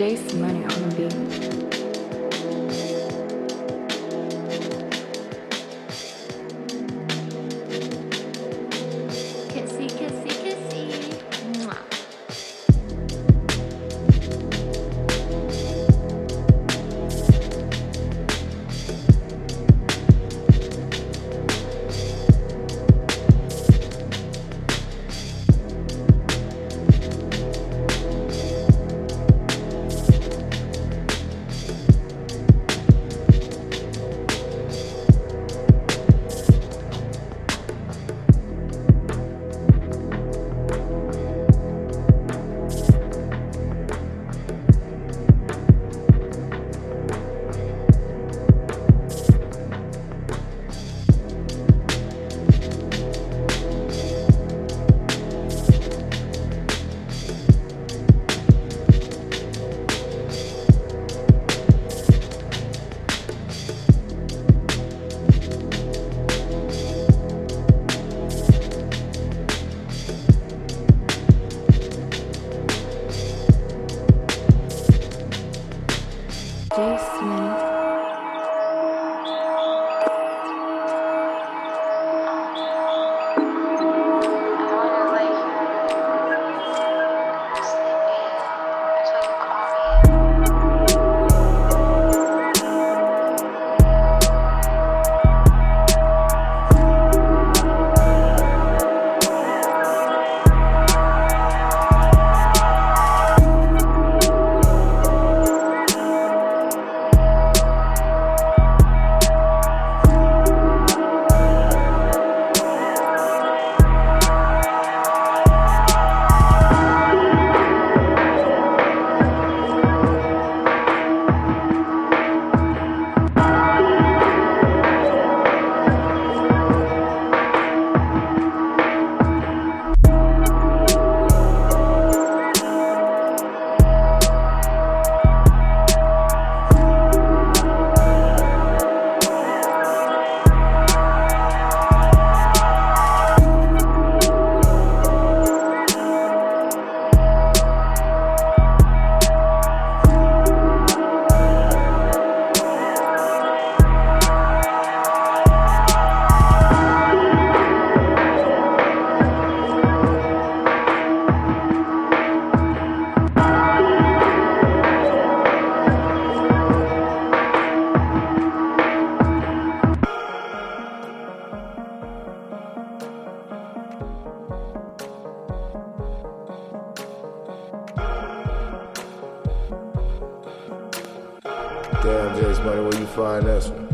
Jace Money on the beat. Jace find this one?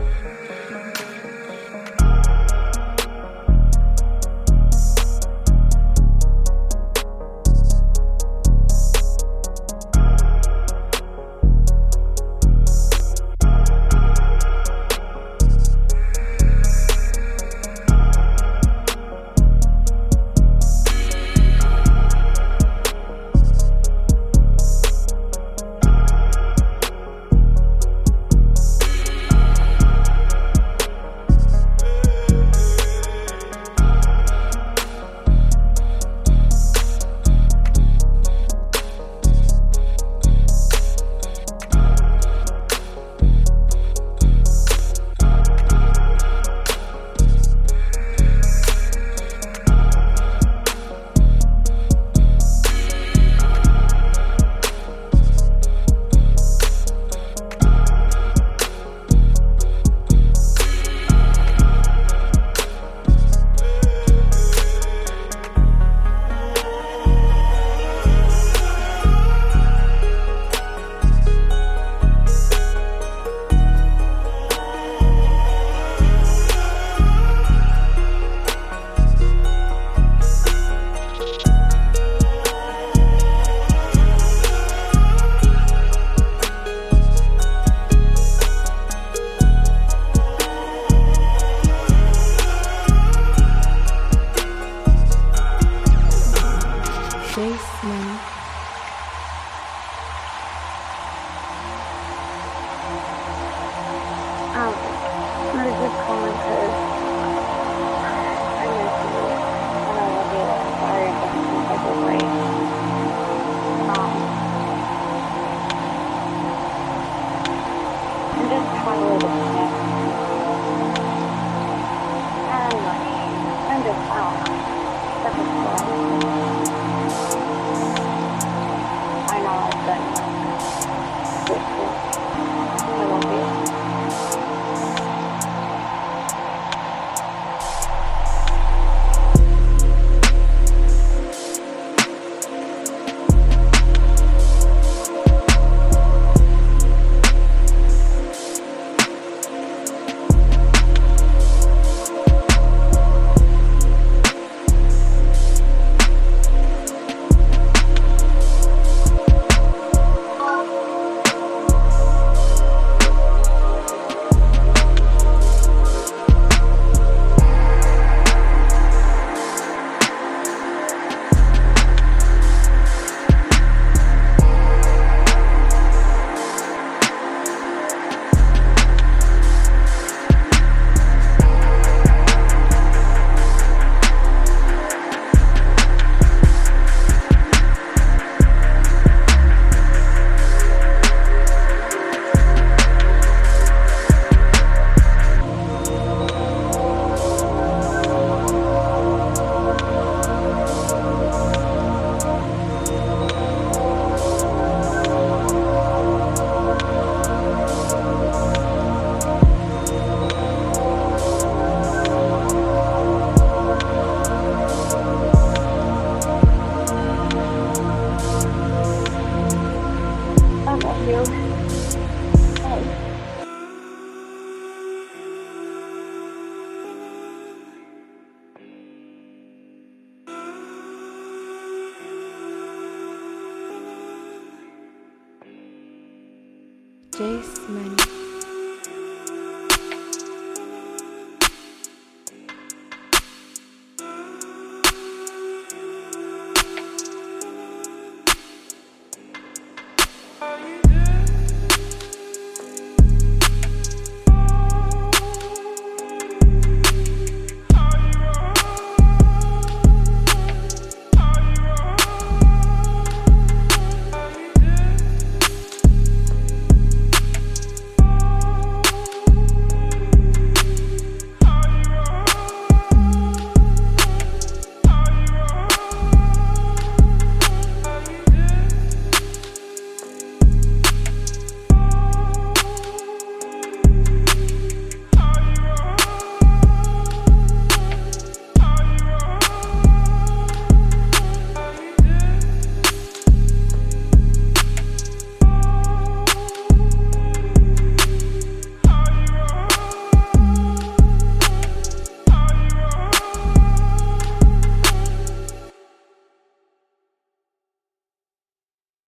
What's Jace Money. Are you